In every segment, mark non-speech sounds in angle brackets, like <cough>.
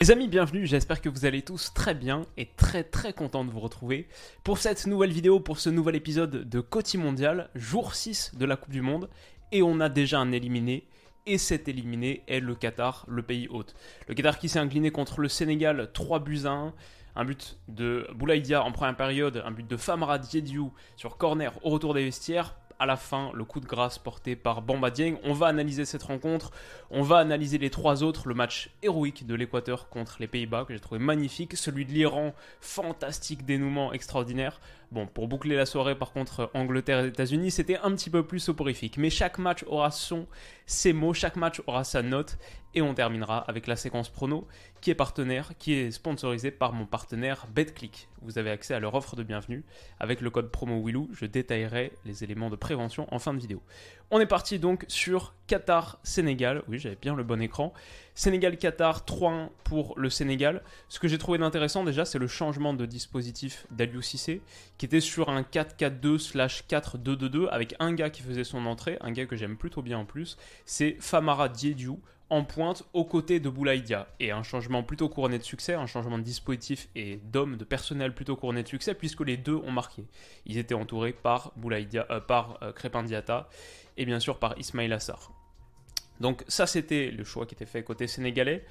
Les amis, bienvenue, j'espère que vous allez tous très bien et très très content de vous retrouver pour cette nouvelle vidéo, pour ce nouvel épisode de Côté Mondial, jour 6 de la Coupe du Monde, et on a déjà un éliminé, et cet éliminé est le Qatar, le pays hôte. Le Qatar qui s'est incliné contre le Sénégal 3 buts à 1, un but de Boulaïdia en première période, un but de Famara Diédiou sur corner au retour des vestiaires, à la fin le coup de grâce porté par Bamba Dieng. On va analyser cette rencontre, on va analyser les trois autres, le match héroïque de l'Équateur contre les Pays-Bas que j'ai trouvé magnifique, celui de l'Iran, fantastique dénouement extraordinaire. Bon, pour boucler la soirée, par contre, Angleterre et États-Unis, c'était un petit peu plus soporifique. Mais chaque match aura son, ses mots, chaque match aura sa note. Et on terminera avec la séquence prono, qui est partenaire, qui est sponsorisée par mon partenaire BetClick. Vous avez accès à leur offre de bienvenue. Avec le code promo Willou, je détaillerai les éléments de prévention en fin de vidéo. On est parti donc sur Qatar-Sénégal. Oui, j'avais bien le bon écran. Sénégal-Qatar, 3-1 pour le Sénégal. Ce que j'ai trouvé d'intéressant déjà, c'est le changement de dispositif d'Aliou Cissé, qui était sur un 4-4-2/4-2-2-2, avec un gars qui faisait son entrée, un gars que j'aime plutôt bien en plus, c'est Famara Diédiou, en pointe aux côtés de Boulaïdia. Et un changement plutôt couronné de succès, un changement de dispositif et d'hommes, de personnel plutôt couronné de succès, puisque les deux ont marqué. Ils étaient entourés par, euh, par euh, et bien sûr par Ismail Assar. Donc ça c'était le choix qui était fait côté sénégalais.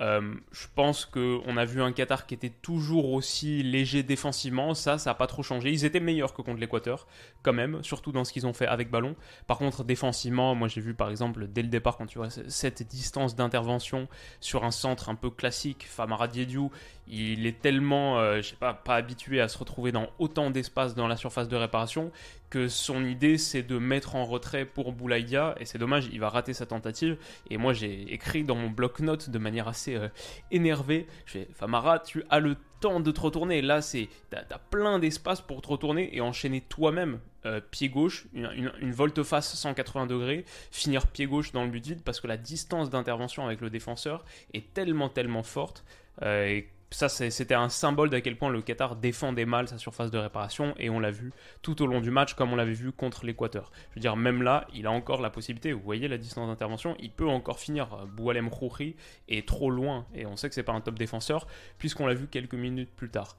Euh, je pense qu'on a vu un Qatar qui était toujours aussi léger défensivement. Ça, ça n'a pas trop changé. Ils étaient meilleurs que contre l'Équateur, quand même, surtout dans ce qu'ils ont fait avec ballon. Par contre, défensivement, moi j'ai vu par exemple dès le départ, quand tu vois cette distance d'intervention sur un centre un peu classique, Famara Diédiou, il est tellement, euh, je sais pas, pas habitué à se retrouver dans autant d'espace dans la surface de réparation que son idée c'est de mettre en retrait pour Boulaïdia et c'est dommage, il va rater sa tentative. Et moi j'ai écrit dans mon bloc-notes de manière assez euh, énervée, je fais Famara, tu as le temps de te retourner. Là, c'est t'as as plein d'espace pour te retourner et enchaîner toi-même euh, pied gauche, une, volte-face 180 degrés, finir pied gauche dans le but vide parce que la distance d'intervention avec le défenseur est tellement tellement forte. Euh, ça, c'était un symbole d'à quel point le Qatar défendait mal sa surface de réparation et on l'a vu tout au long du match comme on l'avait vu contre l'Équateur. Je veux dire, même là, il a encore la possibilité, vous voyez la distance d'intervention, il peut encore finir. Boualem Khouri est trop loin et on sait que c'est pas un top défenseur puisqu'on l'a vu quelques minutes plus tard.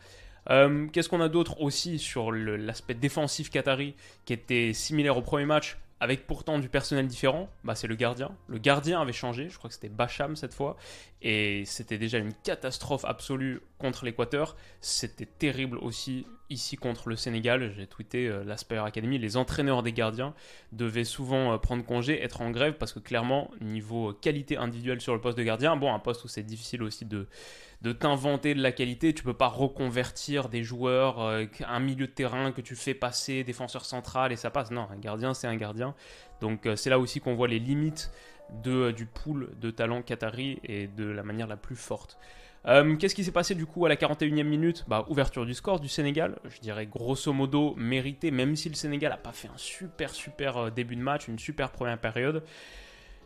Euh, Qu'est-ce qu'on a d'autre aussi sur l'aspect défensif qatari qui était similaire au premier match? Avec pourtant du personnel différent, bah c'est le gardien. Le gardien avait changé, je crois que c'était Bacham cette fois, et c'était déjà une catastrophe absolue contre l'Équateur. C'était terrible aussi ici contre le Sénégal. J'ai tweeté euh, l'Aspire Academy, les entraîneurs des gardiens devaient souvent euh, prendre congé, être en grève, parce que clairement, niveau qualité individuelle sur le poste de gardien, bon, un poste où c'est difficile aussi de, de t'inventer de la qualité, tu peux pas reconvertir des joueurs, euh, un milieu de terrain que tu fais passer, défenseur central et ça passe. Non, un gardien, c'est un gardien. Donc euh, c'est là aussi qu'on voit les limites euh, du pool de talent qatari et de la manière la plus forte. Qu'est-ce qui s'est passé du coup à la 41e minute? Bah, Ouverture du score du Sénégal, je dirais grosso modo mérité, même si le Sénégal n'a pas fait un super super début de match, une super première période.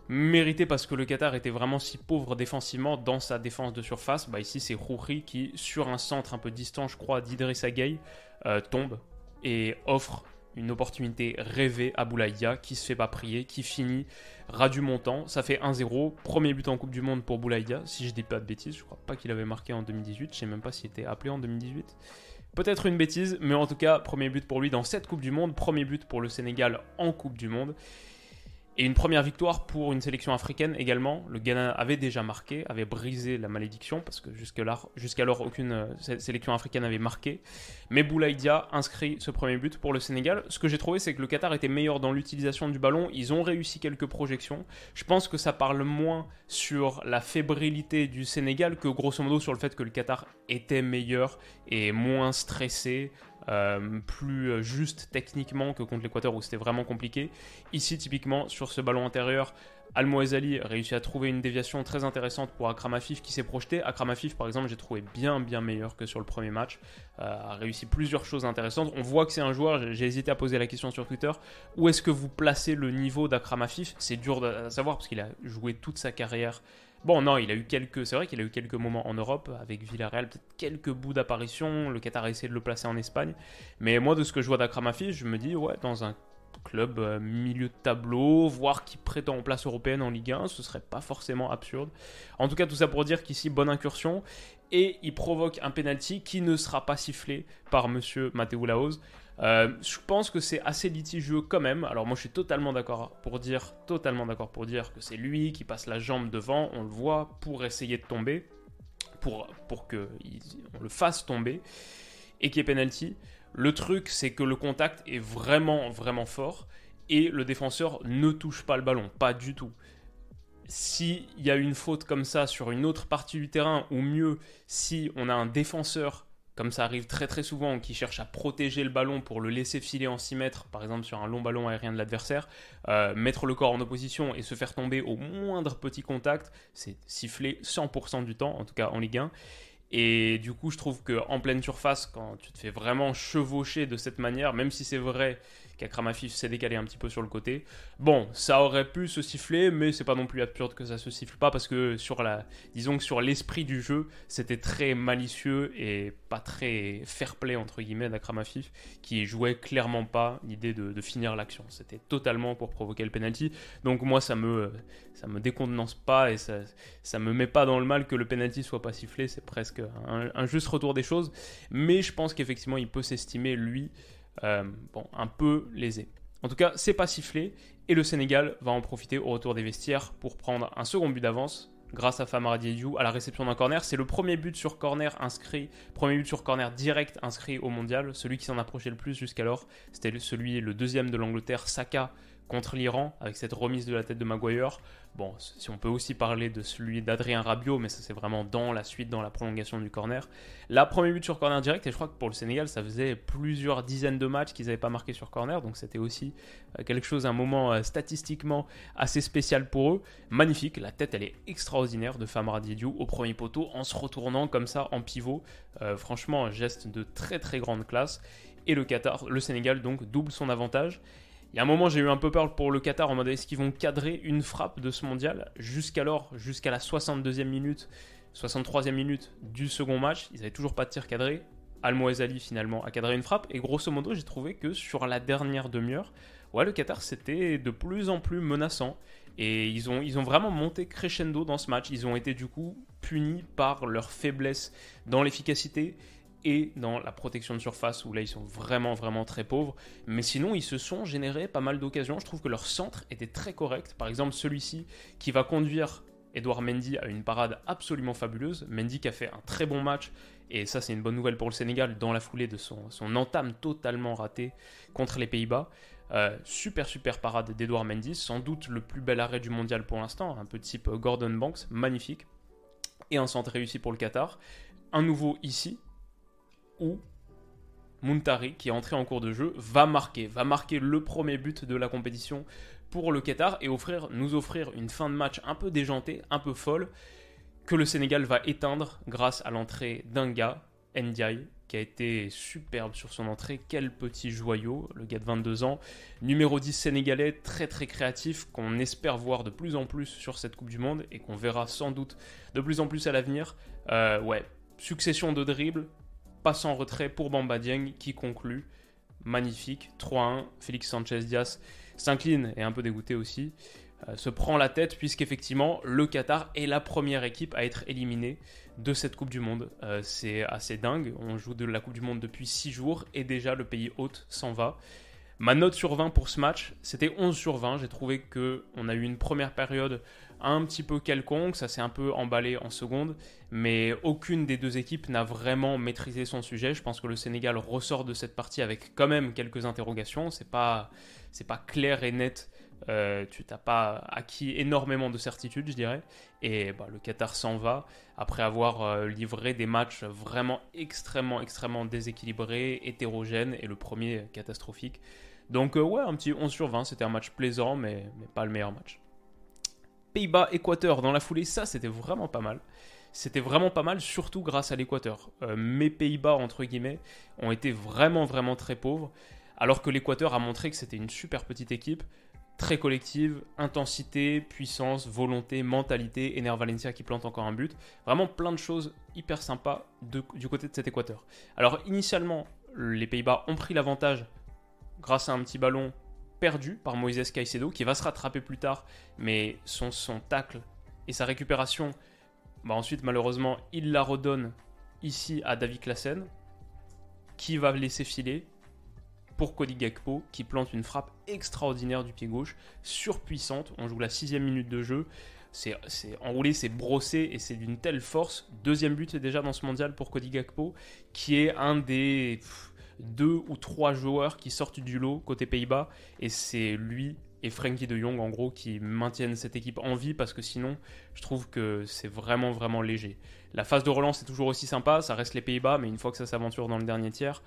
Mérité parce que le Qatar était vraiment si pauvre défensivement dans sa défense de surface. Bah, ici c'est Rouri qui, sur un centre un peu distant, je crois, d'Idrissa Gueye, euh, tombe et offre une opportunité rêvée à Boulaïdia qui se fait pas prier, qui finit ras du montant. Ça fait 1-0. Premier but en Coupe du Monde pour Boulaïdia, si je dis pas de bêtises. Je crois pas qu'il avait marqué en 2018. Je sais même pas s'il était appelé en 2018. Peut-être une bêtise, mais en tout cas, premier but pour lui dans cette Coupe du Monde. Premier but pour le Sénégal en Coupe du Monde. Et une première victoire pour une sélection africaine également. Le Ghana avait déjà marqué, avait brisé la malédiction, parce que jusqu'alors, aucune euh, sélection africaine avait marqué. Mais Boulaïdia inscrit ce premier but pour le Sénégal. Ce que j'ai trouvé, c'est que le Qatar était meilleur dans l'utilisation du ballon. Ils ont réussi quelques projections. Je pense que ça parle moins sur la fébrilité du Sénégal que grosso modo sur le fait que le Qatar était meilleur et moins stressé, euh, plus juste techniquement que contre l'Équateur où c'était vraiment compliqué. Ici, typiquement, sur ce ballon intérieur, Al-Moazali réussit à trouver une déviation très intéressante pour Akram Afif qui s'est projeté. Akram Afif, par exemple, j'ai trouvé bien, bien meilleur que sur le premier match. Euh, a réussi plusieurs choses intéressantes. On voit que c'est un joueur, j'ai hésité à poser la question sur Twitter, où est-ce que vous placez le niveau d'Akram Afif? C'est dur à savoir parce qu'il a joué toute sa carrière Bon, non, il a eu quelques. C'est vrai qu'il a eu quelques moments en Europe avec Villarreal, peut-être quelques bouts d'apparition. Le Qatar a essayé de le placer en Espagne. Mais moi, de ce que je vois d'Akram Afif, je me dis, ouais, dans un club euh, milieu de tableau, voire qui prétend en place européenne en Ligue 1, ce serait pas forcément absurde. En tout cas, tout ça pour dire qu'ici, bonne incursion. Et il provoque un penalty qui ne sera pas sifflé par monsieur Matteo Laoz. Euh, je pense que c'est assez litigieux quand même. Alors moi je suis totalement d'accord pour dire, totalement d'accord pour dire que c'est lui qui passe la jambe devant, on le voit, pour essayer de tomber, pour, pour qu'on le fasse tomber, et qu'il y ait penalty. Le truc, c'est que le contact est vraiment, vraiment fort et le défenseur ne touche pas le ballon, pas du tout. S'il y a une faute comme ça sur une autre partie du terrain, ou mieux, si on a un défenseur, comme ça arrive très très souvent, qui cherche à protéger le ballon pour le laisser filer en 6 mètres, par exemple sur un long ballon aérien de l'adversaire, euh, mettre le corps en opposition et se faire tomber au moindre petit contact, c'est sifflé 100% du temps, en tout cas en Ligue 1. Et du coup, je trouve qu'en pleine surface, quand tu te fais vraiment chevaucher de cette manière, même si c'est vrai qu'Akramafif s'est décalé un petit peu sur le côté. Bon, ça aurait pu se siffler, mais c'est pas non plus absurde que ça se siffle pas parce que sur la, disons que sur l'esprit du jeu, c'était très malicieux et pas très fair-play entre guillemets d'Akramafif qui jouait clairement pas l'idée de, finir l'action. C'était totalement pour provoquer le penalty. Donc moi, ça me, ça me décontenance pas et ça, ça me met pas dans le mal que le penalty soit pas sifflé. C'est presque un, juste retour des choses, mais je pense qu'effectivement, il peut s'estimer lui bon, un peu lésé. En tout cas, c'est pas sifflé et le Sénégal va en profiter au retour des vestiaires pour prendre un second but d'avance grâce à Famara à la réception d'un corner. C'est le premier but sur corner inscrit, premier but sur corner direct inscrit au mondial. Celui qui s'en approchait le plus jusqu'alors, c'était celui, le deuxième de l'Angleterre, Saka contre l'Iran, avec cette remise de la tête de Maguire. Bon, si on peut aussi parler de celui d'Adrien Rabiot, mais ça c'est vraiment dans la suite, dans la prolongation du corner. La premier but sur corner direct, et je crois que pour le Sénégal, ça faisait plusieurs dizaines de matchs qu'ils n'avaient pas marqué sur corner, donc c'était aussi euh, quelque chose, un moment euh, statistiquement assez spécial pour eux. Magnifique, la tête elle est extraordinaire de Famara Diédiou au premier poteau en se retournant comme ça en pivot. Euh, franchement, un geste de très très grande classe. Et le Qatar, le Sénégal donc double son avantage. Il y a un moment, j'ai eu un peu peur pour le Qatar en mode est-ce qu'ils vont cadrer une frappe de ce mondial Jusqu'alors, jusqu'à la 62e minute, 63e minute du second match, ils n'avaient toujours pas de tir cadré. al finalement a cadré une frappe et grosso modo, j'ai trouvé que sur la dernière demi-heure, ouais, le Qatar c'était de plus en plus menaçant et ils ont, ils ont vraiment monté crescendo dans ce match. Ils ont été du coup punis par leur faiblesse dans l'efficacité et dans la protection de surface où là ils sont vraiment vraiment très pauvres. Mais sinon ils se sont générés pas mal d'occasions. Je trouve que leur centre était très correct. Par exemple celui-ci qui va conduire Edouard Mendy à une parade absolument fabuleuse. Mendy qui a fait un très bon match et ça c'est une bonne nouvelle pour le Sénégal dans la foulée de son, son entame totalement ratée contre les Pays-Bas. Euh, super super parade d'Edouard Mendy, sans doute le plus bel arrêt du mondial pour l'instant, un peu type Gordon Banks, magnifique. Et un centre réussi pour le Qatar. Un nouveau ici, où Muntari, qui est entré en cours de jeu, va marquer, va marquer le premier but de la compétition pour le Qatar et nous offrir une fin de match un peu déjantée, un peu folle, que le Sénégal va éteindre grâce à l'entrée d'un gars, Ndiaye, qui a été superbe sur son entrée. Quel petit joyau, le gars de 22 ans. Numéro 10 sénégalais, très très créatif, qu'on espère voir de plus en plus sur cette Coupe du Monde et qu'on verra sans doute de plus en plus à l'avenir. Euh, ouais, succession de dribbles, passe en retrait pour Bamba Dieng qui conclut. Magnifique. 3-1. Félix Sanchez Diaz s'incline et un peu dégoûté aussi. Euh, se prend la tête puisqu'effectivement le Qatar est la première équipe à être éliminée de cette Coupe du Monde. Euh, c'est assez dingue. On joue de la Coupe du Monde depuis 6 jours et déjà le pays hôte s'en va. Ma note sur 20 pour ce match, c'était 11 sur 20. J'ai trouvé qu'on a eu une première période un petit peu quelconque, ça s'est un peu emballé en seconde, mais aucune des deux équipes n'a vraiment maîtrisé son sujet. Je pense que le Sénégal ressort de cette partie avec quand même quelques interrogations. C'est pas, pas clair et net. Euh, tu t'as pas acquis énormément de certitudes, je dirais. Et bah, le Qatar s'en va après avoir euh, livré des matchs vraiment extrêmement, extrêmement déséquilibrés, hétérogènes, et le premier catastrophique. Donc, euh, ouais, un petit 11 sur 20, c'était un match plaisant, mais, mais pas le meilleur match. Pays-Bas-Équateur dans la foulée, ça c'était vraiment pas mal. C'était vraiment pas mal, surtout grâce à l'Équateur. Euh, mes Pays-Bas, entre guillemets, ont été vraiment, vraiment très pauvres, alors que l'Équateur a montré que c'était une super petite équipe, très collective, intensité, puissance, volonté, mentalité, Ener Valencia qui plante encore un but. Vraiment plein de choses hyper sympas du côté de cet Équateur. Alors initialement, les Pays-Bas ont pris l'avantage grâce à un petit ballon perdu par Moïse Caicedo, qui va se rattraper plus tard, mais son, son tacle et sa récupération, bah ensuite malheureusement, il la redonne ici à David Klassen, qui va laisser filer pour Cody Gakpo, qui plante une frappe extraordinaire du pied gauche, surpuissante. On joue la sixième minute de jeu. C'est enroulé, c'est brossé et c'est d'une telle force. Deuxième but déjà dans ce mondial pour Cody Gakpo, qui est un des deux ou trois joueurs qui sortent du lot côté Pays-Bas. Et c'est lui et Frankie de Jong en gros qui maintiennent cette équipe en vie parce que sinon je trouve que c'est vraiment vraiment léger. La phase de relance est toujours aussi sympa, ça reste les Pays-Bas, mais une fois que ça s'aventure dans le dernier tiers,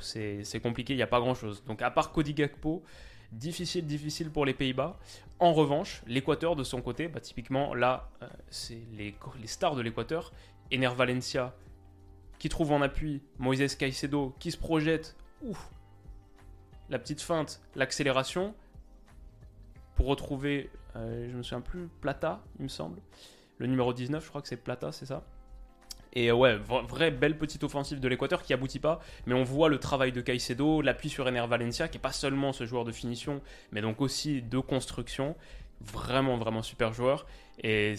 c'est compliqué, il n'y a pas grand chose. Donc à part Cody Gakpo, difficile, difficile pour les Pays-Bas. En revanche, l'Équateur de son côté, bah, typiquement là, euh, c'est les, les, stars de l'Équateur, Ener Valencia qui trouve en appui Moises Caicedo qui se projette, ouf, la petite feinte, l'accélération, pour retrouver, euh, je me souviens plus, Plata, il me semble. Le numéro 19, je crois que c'est Plata, c'est ça et euh, ouais, vraie belle petite offensive de l'Équateur qui aboutit pas, mais on voit le travail de Caicedo, l'appui sur Ener Valencia, qui est pas seulement ce joueur de finition, mais donc aussi de construction. Vraiment, vraiment super joueur. Et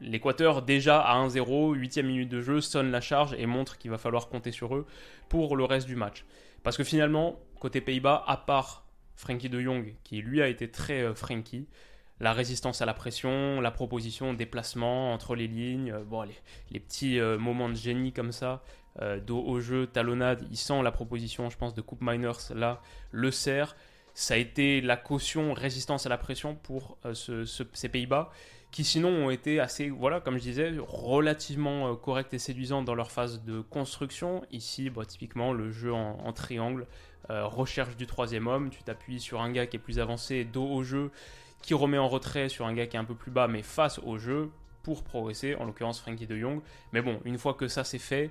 l'Équateur, déjà à 1-0, 8 minute de jeu, sonne la charge et montre qu'il va falloir compter sur eux pour le reste du match. Parce que finalement, côté Pays-Bas, à part Frankie de Jong, qui lui a été très euh, Frankie, la résistance à la pression, la proposition, déplacement entre les lignes, euh, bon, les, petits euh, moments de génie comme ça, euh, dos au jeu, talonnade, il sent la proposition, je pense, de Coupe Miners, là, le sert. Ça a été la caution résistance à la pression pour ces Pays-Bas, qui sinon ont été assez, voilà, comme je disais, relativement corrects et séduisants dans leur phase de construction. Ici, bah, typiquement, le jeu en, triangle, recherche du troisième homme, tu t'appuies sur un gars qui est plus avancé, dos au jeu, qui remet en retrait sur un gars qui est un peu plus bas, mais face au jeu, pour progresser, en l'occurrence Frankie de Jong. Mais bon, une fois que ça c'est fait,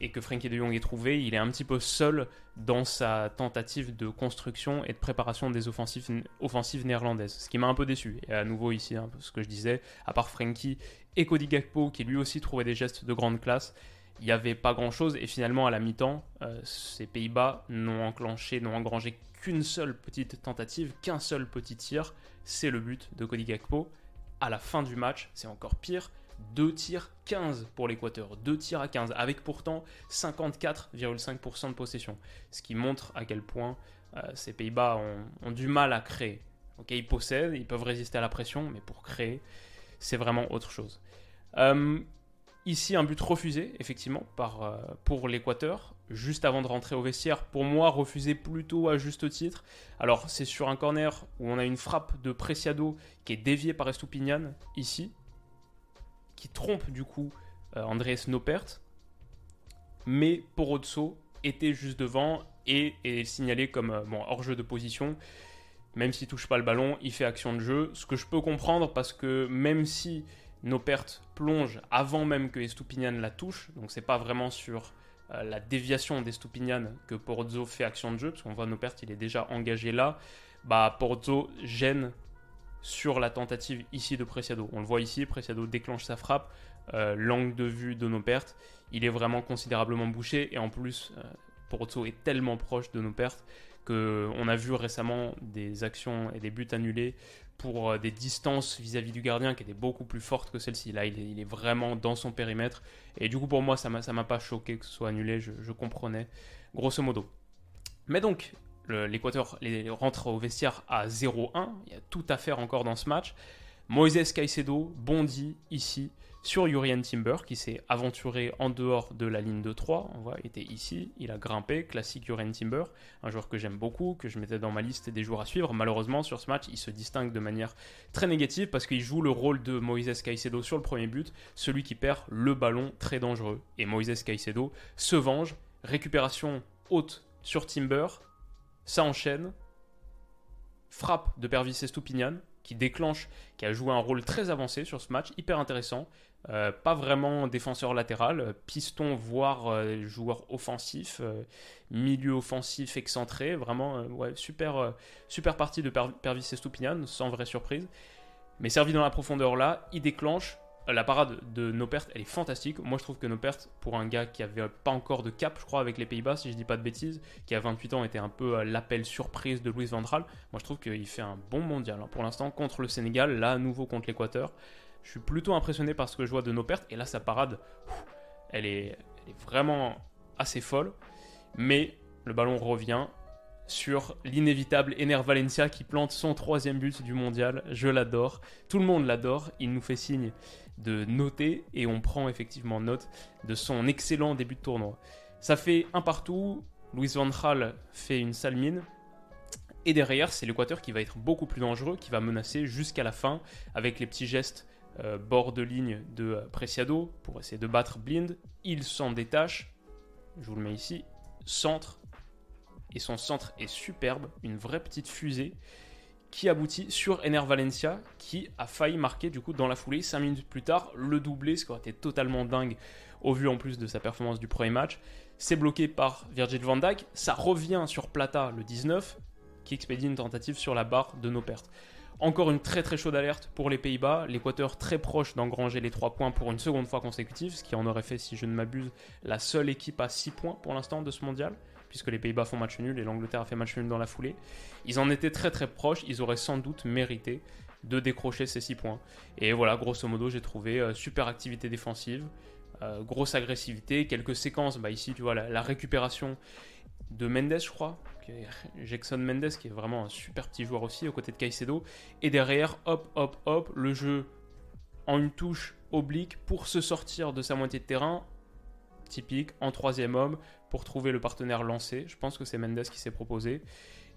et que Frankie de Jong est trouvé, il est un petit peu seul dans sa tentative de construction et de préparation des offensives, néerlandaises. Ce qui m'a un peu déçu. Et à nouveau ici, hein, ce que je disais, à part Frankie et Cody Gakpo, qui lui aussi trouvait des gestes de grande classe, il n'y avait pas grand-chose. Et finalement, à la mi-temps, euh, ces Pays-Bas n'ont enclenché, n'ont engrangé qu'une seule petite tentative, qu'un seul petit tir c'est le but de Cody Gakpo. À la fin du match, c'est encore pire. 2 tirs 15 pour l'Équateur, 2 tirs à 15, avec pourtant 54,5% de possession. Ce qui montre à quel point euh, ces Pays-Bas ont, du mal à créer. Ok, ils possèdent, ils peuvent résister à la pression, mais pour créer, c'est vraiment autre chose. Euh, Ici, un but refusé, effectivement, par, euh, pour l'Équateur, juste avant de rentrer au vestiaire. Pour moi, refusé plutôt à juste titre. Alors, c'est sur un corner où on a une frappe de Preciado qui est déviée par Estupinian, ici, qui trompe du coup euh, Andrés Nopert. Mais Porozzo était juste devant et est signalé comme euh, bon, hors-jeu de position. Même s'il touche pas le ballon, il fait action de jeu. Ce que je peux comprendre parce que même si nos plongent avant même que Estupinian la touche. Donc c'est pas vraiment sur euh, la déviation d'Estupinian que Porzo fait action de jeu, parce qu'on voit nos pertes, il est déjà engagé là. Bah Porzo gêne sur la tentative ici de Preciado. On le voit ici, Preciado déclenche sa frappe, euh, l'angle de vue de nos pertes, il est vraiment considérablement bouché et en plus euh, Porzo est tellement proche de nos pertes qu'on a vu récemment des actions et des buts annulés pour euh, des distances vis-à-vis du gardien qui étaient beaucoup plus fortes que celle-ci. Là, il est, vraiment dans son périmètre. Et du coup, pour moi, ça ne m'a pas choqué que ce soit annulé. Je, comprenais, grosso modo. Mais donc, l'Équateur rentre au vestiaire à 0-1. Il y a tout à faire encore dans ce match. Moises Caicedo bondit ici sur Urian Timber qui s'est aventuré en dehors de la ligne de 3. On voit, il était ici, il a grimpé, classique Urian Timber, un joueur que j'aime beaucoup, que je mettais dans ma liste des joueurs à suivre. Malheureusement, sur ce match, il se distingue de manière très négative parce qu'il joue le rôle de Moises Caicedo sur le premier but, celui qui perd le ballon très dangereux. Et Moises Caicedo se venge, récupération haute sur Timber, ça enchaîne, frappe de Pervis Estupinian, qui déclenche, qui a joué un rôle très avancé sur ce match, hyper intéressant. Euh, pas vraiment défenseur latéral, piston voire euh, joueur offensif, euh, milieu offensif excentré, vraiment ouais, super, partie de per Pervis Estupinian, sans vraie surprise. Mais servi dans la profondeur là, il déclenche. La parade de Nopert, elle est fantastique. Moi, je trouve que Nopert, pour un gars qui avait pas encore de cap, je crois, avec les Pays-Bas, si je dis pas de bêtises, qui a 28 ans, était un peu l'appel surprise de Louis Vandral. Moi, je trouve qu'il fait un bon mondial. Hein. Pour l'instant, contre le Sénégal, là, à nouveau contre l'Équateur. Je suis plutôt impressionné par ce que je vois de nos. Et là, sa parade, elle est, vraiment assez folle. Mais le ballon revient sur l'inévitable Ener Valencia qui plante son troisième but du mondial. Je l'adore. Tout le monde l'adore. Il nous fait signe de noter et on prend effectivement note de son excellent début de tournoi. Ça fait un partout. Luis Van Gaal fait une sale mine. Et derrière, c'est l'Équateur qui va être beaucoup plus dangereux, qui va menacer jusqu'à la fin avec les petits gestes euh, bord de ligne de euh, Preciado pour essayer de battre Blind. Il s'en détache. Je vous le mets ici. Centre. Et son centre est superbe. Une vraie petite fusée qui aboutit sur Ener Valencia qui a failli marquer du coup dans la foulée. 5 minutes plus tard le doublé ce qui aurait été totalement dingue au vu en plus de sa performance du premier match c'est bloqué par Virgil van Dijk. Ça revient sur Plata le 19 qui expédie une tentative sur la barre de nos pertes. Encore une très très chaude alerte pour les Pays-Bas. L'Équateur très proche d'engranger les 3 points pour une seconde fois consécutive, ce qui en aurait fait, si je ne m'abuse, la seule équipe à 6 points pour l'instant de ce mondial, puisque les Pays-Bas font match nul et l'Angleterre a fait match nul dans la foulée. Ils en étaient très très proches, ils auraient sans doute mérité de décrocher ces 6 points. Et voilà, grosso modo, j'ai trouvé euh, super activité défensive, euh, grosse agressivité, quelques séquences, bah ici tu vois la récupération de Mendes, je crois, Jackson Mendes, qui est vraiment un super petit joueur aussi, aux côtés de Caicedo. Et derrière, hop, hop, hop, le jeu en une touche oblique pour se sortir de sa moitié de terrain, typique, en troisième homme, pour trouver le partenaire lancé. Je pense que c'est Mendes qui s'est proposé.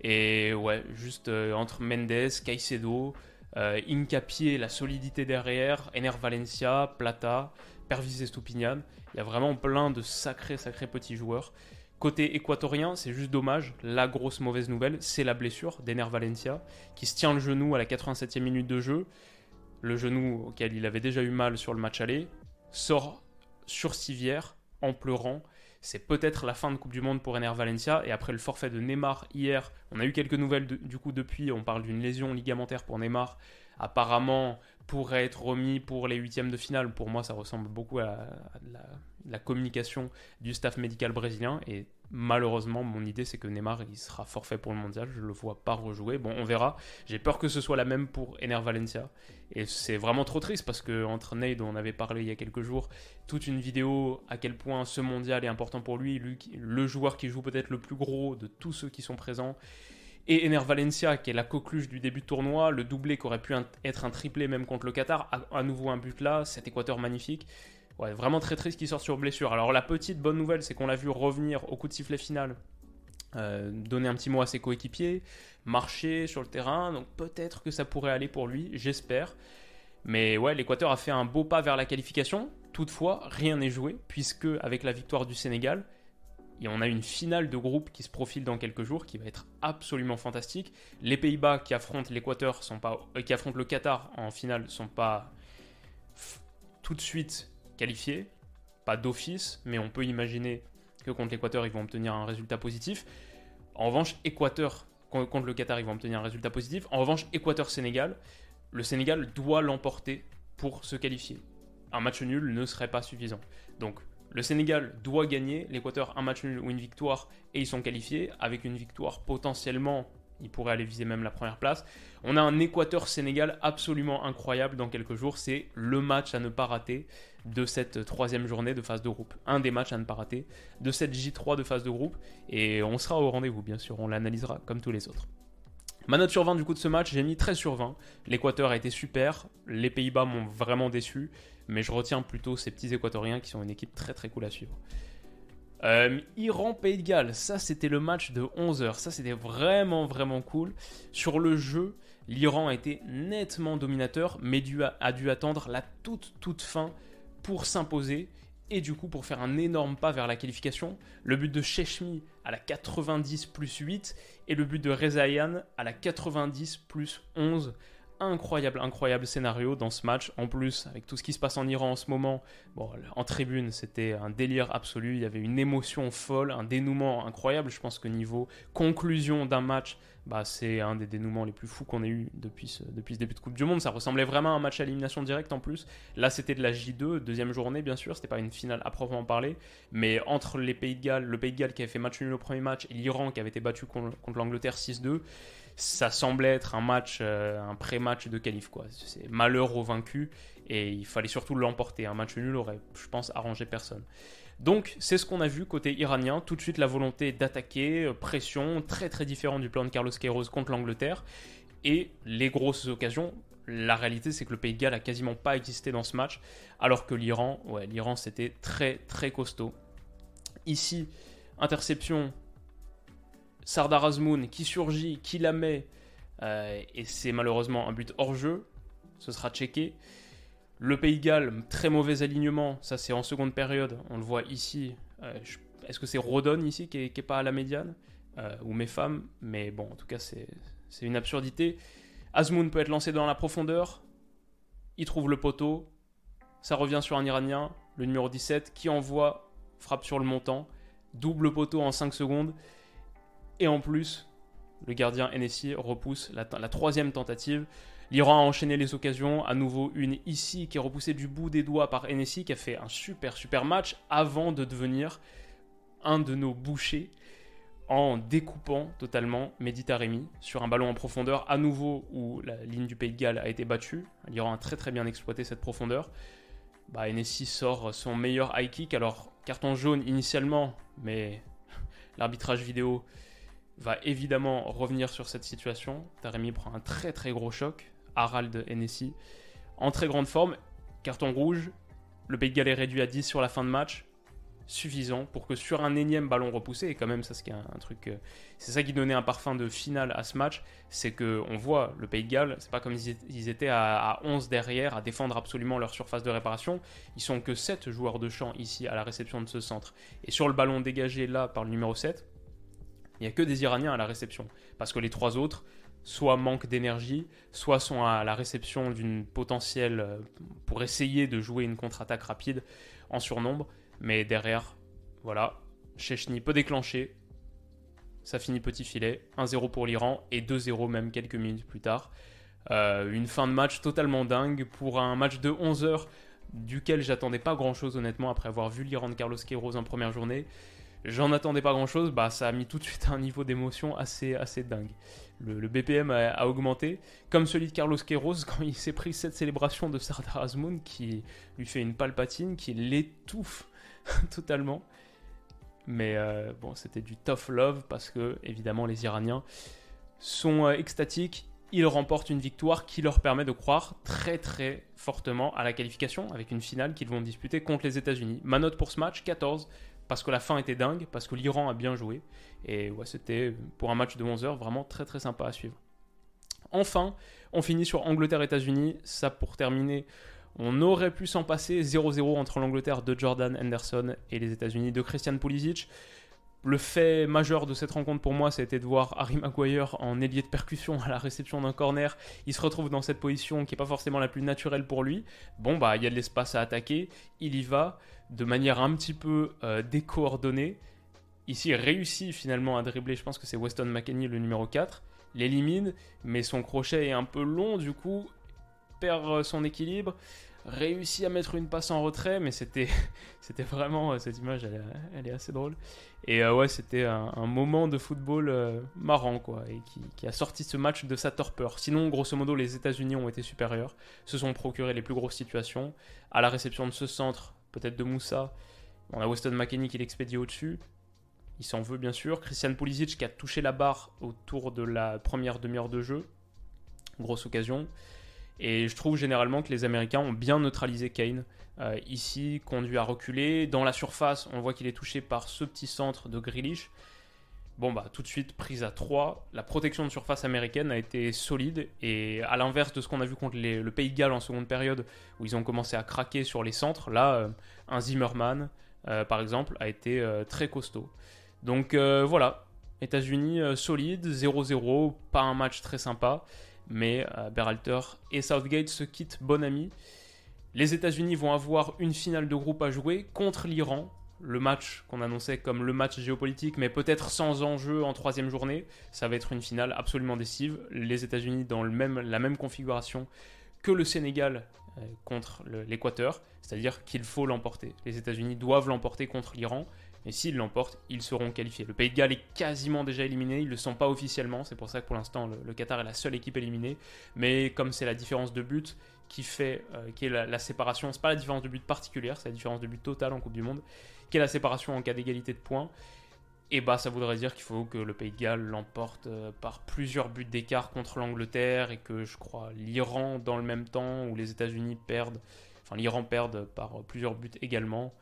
Et ouais, juste euh, entre Mendes, Caicedo, euh, Incapié, la solidité derrière, Ener Valencia, Plata, Pervis Estupinian. Il y a vraiment plein de sacrés, sacrés petits joueurs. Côté équatorien, c'est juste dommage. La grosse mauvaise nouvelle, c'est la blessure d'Ener Valencia, qui se tient le genou à la 87e minute de jeu. Le genou auquel il avait déjà eu mal sur le match aller, sort sur civière en pleurant. C'est peut-être la fin de Coupe du Monde pour Ener Valencia. Et après le forfait de Neymar hier, on a eu quelques nouvelles du coup depuis. On parle d'une lésion ligamentaire pour Neymar. Apparemment, pourrait être remis pour les huitièmes de finale. Pour moi, ça ressemble beaucoup à, la, la communication du staff médical brésilien. Et malheureusement, mon idée, c'est que Neymar, il sera forfait pour le mondial. Je le vois pas rejouer. Bon, on verra. J'ai peur que ce soit la même pour Ener Valencia. Et c'est vraiment trop triste parce que entre Ney, dont on avait parlé il y a quelques jours, toute une vidéo à quel point ce mondial est important pour lui, lui le joueur qui joue peut-être le plus gros de tous ceux qui sont présents. Et Ener Valencia, qui est la coqueluche du début de tournoi, le doublé qui aurait pu être un triplé même contre le Qatar, à nouveau un but là, cet Équateur magnifique. Ouais, vraiment très triste qu'il sorte sur blessure. Alors la petite bonne nouvelle, c'est qu'on l'a vu revenir au coup de sifflet final, euh, donner un petit mot à ses coéquipiers, marcher sur le terrain. Donc peut-être que ça pourrait aller pour lui, j'espère. Mais ouais, l'Équateur a fait un beau pas vers la qualification. Toutefois, rien n'est joué, puisque avec la victoire du Sénégal, et on a une finale de groupe qui se profile dans quelques jours, qui va être absolument fantastique. Les Pays-Bas qui affrontent l'Équateur sont pas, euh, qui affrontent le Qatar en finale sont pas tout de suite qualifié, pas d'office, mais on peut imaginer que contre l'Équateur, ils vont obtenir un résultat positif. En revanche, Équateur contre le Qatar, ils vont obtenir un résultat positif. En revanche, Équateur-Sénégal, le Sénégal doit l'emporter pour se qualifier. Un match nul ne serait pas suffisant. Donc, le Sénégal doit gagner, l'Équateur un match nul ou une victoire et ils sont qualifiés avec une victoire potentiellement il pourrait aller viser même la première place. On a un Équateur-Sénégal absolument incroyable dans quelques jours. C'est le match à ne pas rater de cette troisième journée de phase de groupe. Un des matchs à ne pas rater de cette J3 de phase de groupe. Et on sera au rendez-vous, bien sûr. On l'analysera comme tous les autres. Ma note sur 20 du coup de ce match, j'ai mis 13 sur 20. L'Équateur a été super. Les Pays-Bas m'ont vraiment déçu. Mais je retiens plutôt ces petits Équatoriens qui sont une équipe très très cool à suivre. Euh, Iran-Pays de Galles, ça c'était le match de 11h, ça c'était vraiment vraiment cool. Sur le jeu, l'Iran a été nettement dominateur, mais a dû attendre la toute toute fin pour s'imposer et du coup pour faire un énorme pas vers la qualification. Le but de Chechmi à la 90 plus 8 et le but de Rezaïan à la 90 plus 11 incroyable, incroyable scénario dans ce match. En plus, avec tout ce qui se passe en Iran en ce moment, en tribune, c'était un délire absolu. Il y avait une émotion folle, un dénouement incroyable. Je pense que niveau conclusion d'un match, bah, c'est un des dénouements les plus fous qu'on ait eu depuis ce, depuis ce début de Coupe du Monde. Ça ressemblait vraiment à un match à élimination directe en plus. Là, c'était de la J2, deuxième journée, bien sûr. C'était pas une finale à proprement parler. Mais entre les Pays de Galles, le Pays de Galles qui avait fait match nul au premier match et l'Iran qui avait été battu contre, l'Angleterre 6-2, ça semblait être un match, euh, un pré-match de qualif. Quoi. C'est malheur au vaincu et il fallait surtout l'emporter. Un match nul aurait, je pense, arrangé personne. Donc c'est ce qu'on a vu côté iranien, tout de suite la volonté d'attaquer, euh, pression, très très différent du plan de Carlos Queiroz contre l'Angleterre, et les grosses occasions. La réalité c'est que le Pays de Galles a quasiment pas existé dans ce match, alors que l'Iran, ouais, l'Iran c'était très très costaud. Ici, interception, Sardar Azmoun qui surgit, qui la met, euh, et c'est malheureusement un but hors jeu, ce sera checké. Le Pays Galles, très mauvais alignement, ça c'est en seconde période, on le voit ici. Euh, est-ce que c'est Rodon ici qui est, pas à la médiane euh, Ou mes femmes? Mais bon, en tout cas, c'est une absurdité. Azmoun peut être lancé dans la profondeur, il trouve le poteau, ça revient sur un Iranien, le numéro 17, qui envoie, frappe sur le montant, double poteau en 5 secondes, et en plus, le gardien NSI repousse la troisième tentative. L'Iran a enchaîné les occasions, à nouveau une ici qui est repoussée du bout des doigts par NSI qui a fait un super super match avant de devenir un de nos bouchers en découpant totalement Meditaremi sur un ballon en profondeur, à nouveau où la ligne du Pays de Galles a été battue. L'Iran a très très bien exploité cette profondeur. Bah, sort son meilleur high kick, alors carton jaune initialement, mais <laughs> l'arbitrage vidéo va évidemment revenir sur cette situation. Taremi prend un très très gros choc, Harald Hennessy, en très grande forme. Carton rouge, le Pays de Galles est réduit à 10 sur la fin de match. Suffisant pour que sur un énième ballon repoussé, et quand même, ça c'est un, truc. Euh, c'est ça qui donnait un parfum de finale à ce match, c'est que on voit le Pays de Galles, c'est pas comme ils étaient à, 11 derrière à défendre absolument leur surface de réparation. Ils sont que 7 joueurs de champ ici à la réception de ce centre. Et sur le ballon dégagé là par le numéro 7, il n'y a que des Iraniens à la réception. Parce que les trois autres, soit manquent d'énergie, soit sont à la réception d'une potentielle euh, pour essayer de jouer une contre-attaque rapide en surnombre. Mais derrière, voilà, Chechny peut déclencher. Ça finit petit filet. 1-0 pour l'Iran et 2-0 même quelques minutes plus tard. Euh, une fin de match totalement dingue pour un match de 11 heures duquel j'attendais pas grand chose honnêtement après avoir vu l'Iran de Carlos Queiroz en première journée. J'en attendais pas grand chose, bah ça a mis tout de suite un niveau d'émotion assez, assez dingue. Le, BPM a, augmenté, comme celui de Carlos Queiroz <laughs> quand il s'est pris cette célébration de Sardar Azmoun qui lui fait une palpatine, qui l'étouffe <laughs> totalement. Mais euh, bon, c'était du tough love parce que évidemment les Iraniens sont euh, extatiques. Ils remportent une victoire qui leur permet de croire très très fortement à la qualification avec une finale qu'ils vont disputer contre les États-Unis. Ma note pour ce match 14 parce que la fin était dingue, parce que l'Iran a bien joué. Et ouais, c'était pour un match de 11 heures vraiment très très sympa à suivre. Enfin, on finit sur Angleterre-États-Unis. Ça pour terminer, on aurait pu s'en passer 0-0 entre l'Angleterre de Jordan Henderson et les États-Unis de Christian Pulisic. Le fait majeur de cette rencontre pour moi, c'était de voir Harry Maguire en ailier de percussion à la réception d'un corner. Il se retrouve dans cette position qui n'est pas forcément la plus naturelle pour lui. Bon, bah, il y a de l'espace à attaquer. Il y va de manière un petit peu euh, décoordonnée. Ici, il réussit finalement à dribbler. Je pense que c'est Weston McKennie, le numéro 4. L'élimine, mais son crochet est un peu long, du coup, perd son équilibre réussi à mettre une passe en retrait, mais c'était, <laughs> c'était vraiment, euh, cette image, elle, est assez drôle. Et euh, ouais, c'était un, moment de football euh, marrant, quoi, et qui, a sorti ce match de sa torpeur. Sinon, grosso modo, les États-Unis ont été supérieurs, se sont procurés les plus grosses situations. À la réception de ce centre, peut-être de Moussa, on a Weston McKennie qui l'expédie au-dessus. Il s'en veut, bien sûr. Christian Pulisic qui a touché la barre autour de la première demi-heure de jeu. Grosse occasion. Et je trouve généralement que les Américains ont bien neutralisé Kane. Euh, ici, conduit à reculer. Dans la surface, on voit qu'il est touché par ce petit centre de Grealish. Bon, bah, tout de suite, prise à 3. La protection de surface américaine a été solide. Et à l'inverse de ce qu'on a vu contre le Pays de Galles en seconde période, où ils ont commencé à craquer sur les centres, là, euh, un Zimmerman, euh, par exemple, a été très costaud. Donc voilà, États-Unis solide, 0-0, pas un match très sympa. Mais euh, Berhalter et Southgate se quittent bon ami. Les États-Unis vont avoir une finale de groupe à jouer contre l'Iran, le match qu'on annonçait comme le match géopolitique, mais peut-être sans enjeu en troisième journée. Ça va être une finale absolument décisive. Les États-Unis dans le même, la même configuration que le Sénégal euh, contre l'Équateur, c'est-à-dire qu'il faut l'emporter. Les États-Unis doivent l'emporter contre l'Iran. Et s'ils l'emportent, ils seront qualifiés. Le Pays de Galles est quasiment déjà éliminé, ils ne le sont pas officiellement, c'est pour ça que pour l'instant le, Qatar est la seule équipe éliminée. Mais comme c'est la différence de but qui fait, euh, la, séparation, c'est pas la différence de but particulière, c'est la différence de but totale en Coupe du Monde, qui est la séparation en cas d'égalité de points. Et bah ça voudrait dire qu'il faut que le Pays de Galles l'emporte euh, par plusieurs buts d'écart contre l'Angleterre et que je crois l'Iran dans le même temps ou les États-Unis perdent, enfin l'Iran perde par plusieurs buts également.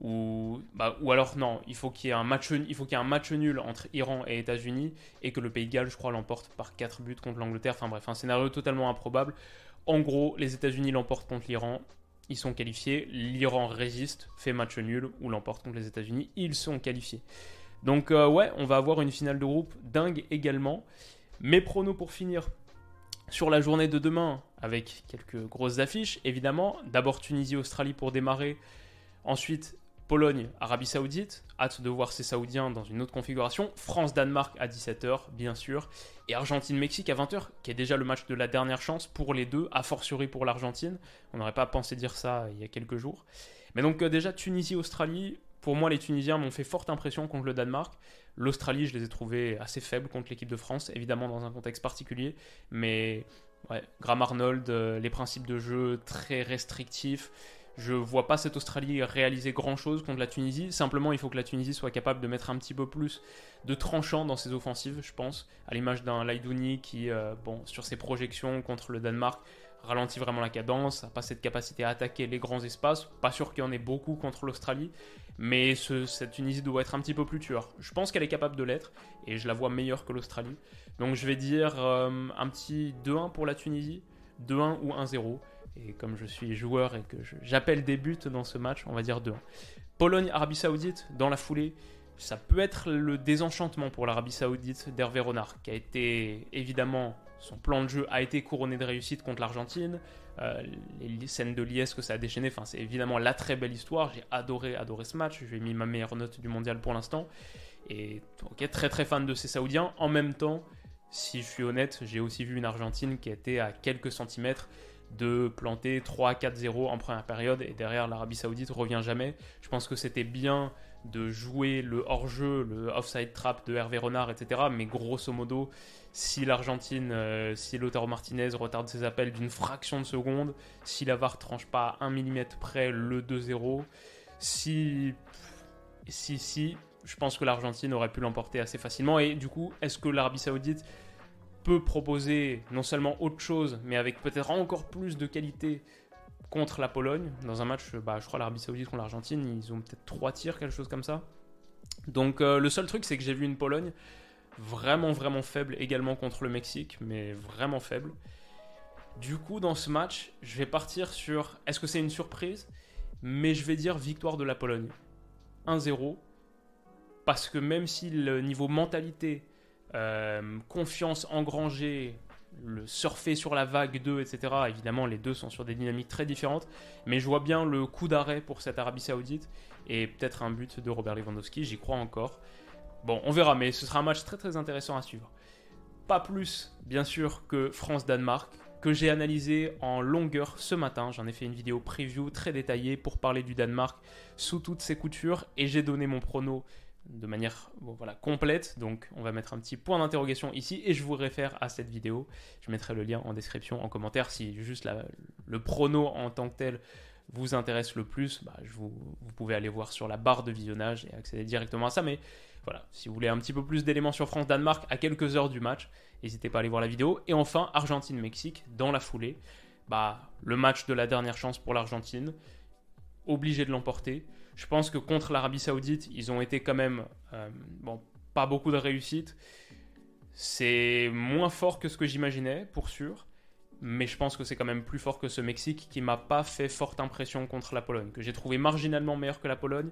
Ou, bah, ou alors non, il faut qu'il y ait un match, nul entre Iran et États-Unis et que le Pays de Galles, je crois, l'emporte par 4 buts contre l'Angleterre. Enfin bref, un scénario totalement improbable. En gros, les États-Unis l'emportent contre l'Iran, ils sont qualifiés. L'Iran résiste, fait match nul ou l'emporte contre les États-Unis, ils sont qualifiés. Donc euh, ouais, on va avoir une finale de groupe dingue également. Mes pronos pour finir sur la journée de demain avec quelques grosses affiches, évidemment. D'abord Tunisie-Australie pour démarrer. Ensuite Pologne, Arabie Saoudite, hâte de voir ces Saoudiens dans une autre configuration. France-Danemark à 17h, bien sûr. Et Argentine-Mexique à 20h, qui est déjà le match de la dernière chance pour les deux, a fortiori pour l'Argentine. On n'aurait pas pensé dire ça il y a quelques jours. Mais donc, euh, déjà, Tunisie-Australie, pour moi, les Tunisiens m'ont fait forte impression contre le Danemark. L'Australie, je les ai trouvés assez faibles contre l'équipe de France, évidemment dans un contexte particulier. Mais ouais, Graham Arnold, euh, les principes de jeu très restrictifs. Je vois pas cette Australie réaliser grand chose contre la Tunisie. Simplement, il faut que la Tunisie soit capable de mettre un petit peu plus de tranchant dans ses offensives, je pense. À l'image d'un Laidouni qui, euh, sur ses projections contre le Danemark, ralentit vraiment la cadence, n'a pas cette capacité à attaquer les grands espaces. Pas sûr qu'il y en ait beaucoup contre l'Australie, mais cette Tunisie doit être un petit peu plus tueur. Je pense qu'elle est capable de l'être et je la vois meilleure que l'Australie. Donc je vais dire euh, un petit 2-1 pour la Tunisie, 2-1 ou 1-0. Et comme je suis joueur et que j'appelle des buts dans ce match, on va dire 2-1. Pologne-Arabie Saoudite, dans la foulée, ça peut être le désenchantement pour l'Arabie Saoudite d'Hervé Renard, qui a été évidemment, son plan de jeu a été couronné de réussite contre l'Argentine. Euh, les scènes de liesse que ça a déchaîné, enfin, c'est évidemment la très belle histoire. J'ai adoré, adoré ce match. J'ai mis ma meilleure note du mondial pour l'instant. Et ok, très très fan de ces Saoudiens. En même temps, si je suis honnête, j'ai aussi vu une Argentine qui était à quelques centimètres de planter 3-4-0 en première période et derrière l'Arabie Saoudite revient jamais. Je pense que c'était bien de jouer le hors-jeu, le offside trap de Hervé Renard, etc. Mais grosso modo, si l'Argentine, euh, si Lautaro Martinez retarde ses appels d'une fraction de seconde, si la VAR tranche pas à 1 mm près le 2-0, si, si, si, je pense que l'Argentine aurait pu l'emporter assez facilement. Et du coup, est-ce que l'Arabie Saoudite peut proposer non seulement autre chose, mais avec peut-être encore plus de qualité contre la Pologne. Dans un match, bah, je crois l'Arabie Saoudite contre l'Argentine, ils ont peut-être trois tirs, quelque chose comme ça. Donc euh, le seul truc, c'est que j'ai vu une Pologne vraiment, vraiment faible également contre le Mexique, mais vraiment faible. Du coup, dans ce match, je vais partir sur est-ce que c'est une surprise? Mais je vais dire victoire de la Pologne. 1-0. Parce que même si le niveau mentalité euh, confiance engrangée, le surfer sur la vague 2, etc. Évidemment, les deux sont sur des dynamiques très différentes, mais je vois bien le coup d'arrêt pour cette Arabie Saoudite et peut-être un but de Robert Lewandowski, j'y crois encore. Bon, on verra, mais ce sera un match très très intéressant à suivre. Pas plus, bien sûr, que France-Danemark, que j'ai analysé en longueur ce matin. J'en ai fait une vidéo preview très détaillée pour parler du Danemark sous toutes ses coutures et j'ai donné mon prono de manière voilà, complète. Donc on va mettre un petit point d'interrogation ici et je vous réfère à cette vidéo. Je mettrai le lien en description, en commentaire si juste le prono en tant que tel vous intéresse le plus. Bah, je vous, vous, pouvez aller voir sur la barre de visionnage et accéder directement à ça. Mais voilà, si vous voulez un petit peu plus d'éléments sur France-Danemark à quelques heures du match, n'hésitez pas à aller voir la vidéo. Et enfin, Argentine-Mexique dans la foulée. Bah, le match de la dernière chance pour l'Argentine. Obligé de l'emporter. Je pense que contre l'Arabie Saoudite, ils ont été quand même, euh, pas beaucoup de réussite. C'est moins fort que ce que j'imaginais, pour sûr. Mais je pense que c'est quand même plus fort que ce Mexique qui m'a pas fait forte impression contre la Pologne, que j'ai trouvé marginalement meilleur que la Pologne,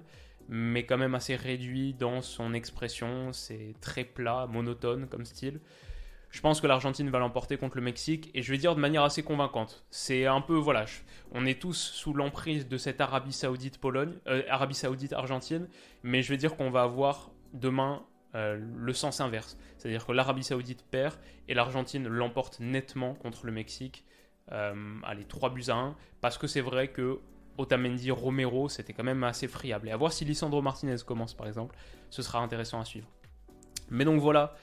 mais quand même assez réduit dans son expression. C'est très plat, monotone comme style. Je pense que l'Argentine va l'emporter contre le Mexique et je vais dire de manière assez convaincante. C'est un peu, voilà, on est tous sous l'emprise de cette Arabie Saoudite-Pologne, euh, Arabie Saoudite-Argentine, mais je vais dire qu'on va avoir demain euh, le sens inverse. C'est-à-dire que l'Arabie Saoudite perd et l'Argentine l'emporte nettement contre le Mexique. Euh, allez, 3 buts à 1, parce que c'est vrai que Otamendi, Romero, c'était quand même assez friable. Et à voir si Lisandro Martinez commence par exemple, ce sera intéressant à suivre. Mais donc voilà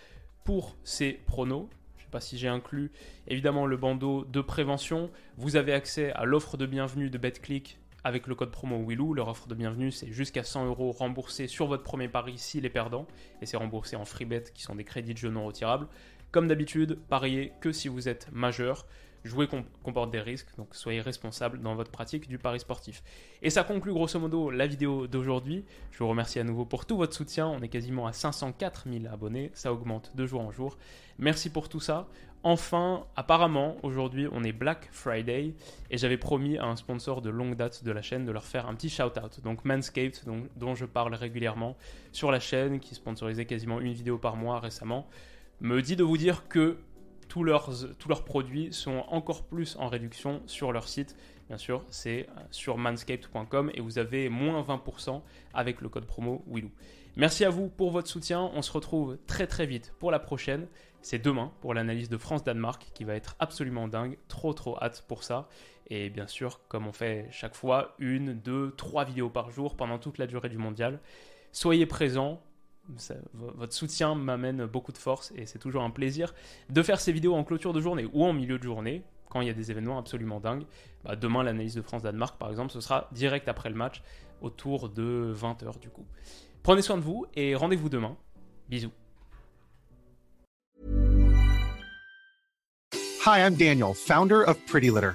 pour ces pronos. Je ne sais pas si j'ai inclus évidemment le bandeau de prévention. Vous avez accès à l'offre de bienvenue de BetClick avec le code promo Willou. Leur offre de bienvenue, c'est jusqu'à 100 euros remboursés sur votre premier pari s'il est perdant. Et c'est remboursé en free bet qui sont des crédits de jeu non retirables. Comme d'habitude, pariez que si vous êtes majeur. Jouer comporte des risques, donc soyez responsable dans votre pratique du pari sportif. Et ça conclut grosso modo la vidéo d'aujourd'hui. Je vous remercie à nouveau pour tout votre soutien. On est quasiment à 504 000 abonnés, ça augmente de jour en jour. Merci pour tout ça. Enfin, apparemment, aujourd'hui, on est Black Friday et j'avais promis à un sponsor de longue date de la chaîne de leur faire un petit shout-out. Donc Manscaped, dont je parle régulièrement sur la chaîne, qui sponsorisait quasiment une vidéo par mois récemment, me dit de vous dire que tous leurs, produits sont encore plus en réduction sur leur site. Bien sûr, c'est euh, sur manscaped.com et vous avez moins 20% avec le code promo Willou. Merci à vous pour votre soutien. On se retrouve très très vite pour la prochaine. C'est demain pour l'analyse de France-Danemark qui va être absolument dingue. Trop trop hâte pour ça. Et bien sûr, comme on fait chaque fois, une, deux, trois vidéos par jour pendant toute la durée du mondial. Soyez présents, votre soutien m'amène beaucoup de force et c'est toujours un plaisir de faire ces vidéos en clôture de journée ou en milieu de journée quand il y a des événements absolument dingues. Bah, demain, l'analyse de France-Danemark, par exemple, ce sera direct après le match, autour de 20h du coup. Prenez soin de vous et rendez-vous demain. Bisous. Hi, I'm Daniel, founder of Pretty Litter.